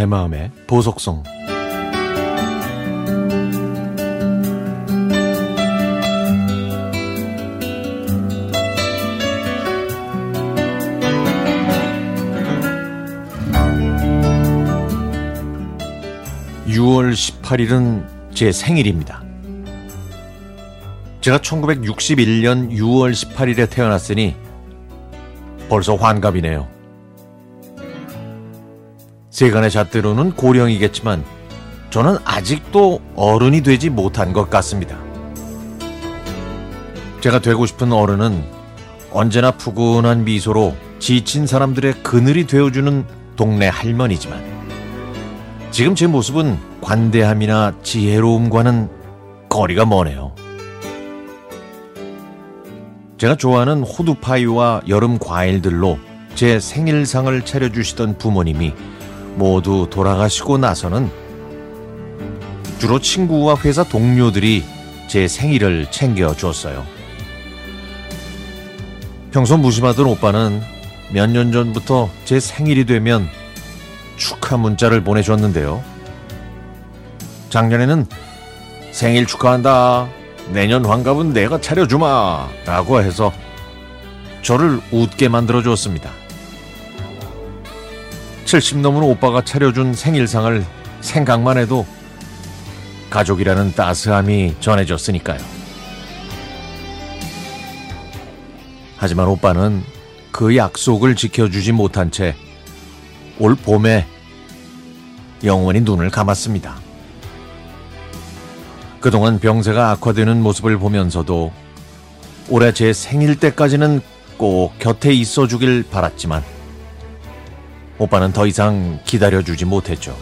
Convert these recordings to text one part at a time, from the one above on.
내 마음의 보석성 6월 18일은 제 생일입니다. 제가 1961년 6월 18일에 태어났으니 벌써 환갑이네요. 세간의 잣대로는 고령이겠지만 저는 아직도 어른이 되지 못한 것 같습니다. 제가 되고 싶은 어른은 언제나 푸근한 미소로 지친 사람들의 그늘이 되어주는 동네 할머니지만 지금 제 모습은 관대함이나 지혜로움과는 거리가 머네요. 제가 좋아하는 호두파이와 여름 과일들로 제 생일상을 차려주시던 부모님이 모두 돌아가시고 나서는 주로 친구와 회사 동료들이 제 생일을 챙겨줬어요. 평소 무심하던 오빠는 몇 년 전부터 제 생일이 되면 축하 문자를 보내줬는데요. 작년에는 생일 축하한다. 내년 환갑은 내가 차려주마. 라고 해서 저를 웃게 만들어주었습니다. 70 넘은 오빠가 차려준 생일상을 생각만 해도 가족이라는 따스함이 전해졌으니까요. 하지만 오빠는 그 약속을 지켜주지 못한 채 올 봄에 영원히 눈을 감았습니다. 그동안 병세가 악화되는 모습을 보면서도 올해 제 생일 때까지는 꼭 곁에 있어 주길 바랐지만 오빠는 더 이상 기다려주지 못했죠.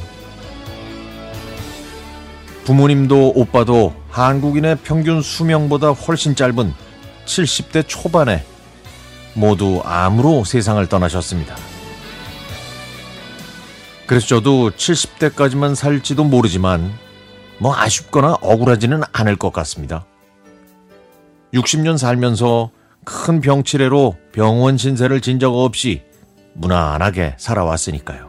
부모님도 오빠도 한국인의 평균 수명보다 훨씬 짧은 70대 초반에 모두 암으로 세상을 떠나셨습니다. 그래서 저도 70대까지만 살지도 모르지만 뭐 아쉽거나 억울하지는 않을 것 같습니다. 60년 살면서 큰 병치레로 병원 신세를 진 적 없이 무난하게 살아왔으니까요.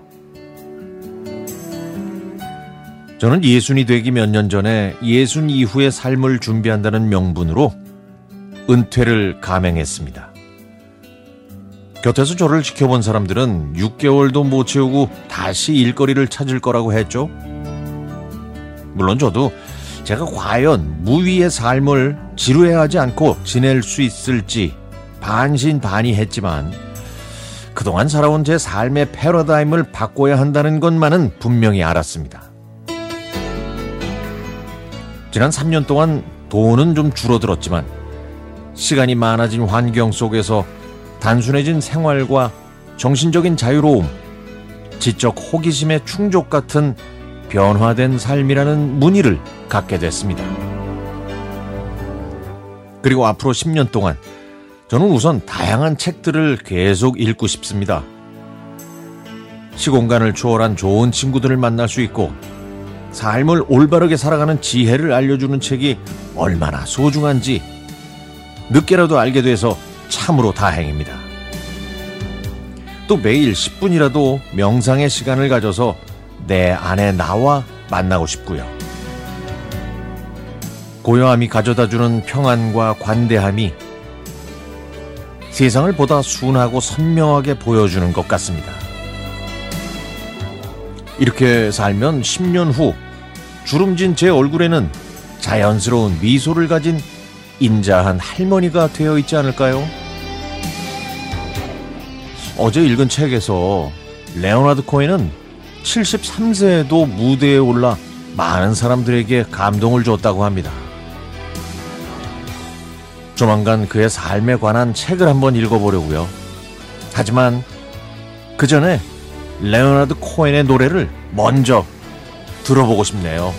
저는 예순이 되기 몇 년 전에 예순 이후의 삶을 준비한다는 명분으로 은퇴를 감행했습니다. 곁에서 저를 지켜본 사람들은 6개월도 못 채우고 다시 일거리를 찾을 거라고 했죠. 물론 저도 제가 과연 무위의 삶을 지루해하지 않고 지낼 수 있을지 반신반의했지만 그동안 살아온 제 삶의 패러다임을 바꿔야 한다는 것만은 분명히 알았습니다. 지난 3년 동안 돈은 좀 줄어들었지만 시간이 많아진 환경 속에서 단순해진 생활과 정신적인 자유로움, 지적 호기심의 충족 같은 변화된 삶이라는 무늬를 갖게 됐습니다. 그리고 앞으로 10년 동안 저는 우선 다양한 책들을 계속 읽고 싶습니다. 시공간을 초월한 좋은 친구들을 만날 수 있고 삶을 올바르게 살아가는 지혜를 알려주는 책이 얼마나 소중한지 늦게라도 알게 돼서 참으로 다행입니다. 또 매일 10분이라도 명상의 시간을 가져서 내 안에 나와 만나고 싶고요. 고요함이 가져다주는 평안과 관대함이 세상을 보다 순하고 선명하게 보여주는 것 같습니다. 이렇게 살면 10년 후 주름진 제 얼굴에는 자연스러운 미소를 가진 인자한 할머니가 되어 있지 않을까요? 어제 읽은 책에서 레오나드 코엔은 73세에도 무대에 올라 많은 사람들에게 감동을 줬다고 합니다. 조만간 그의 삶에 관한 책을 한번 읽어보려고요. 하지만 그 전에 레오나드 코엔의 노래를 먼저 들어보고 싶네요.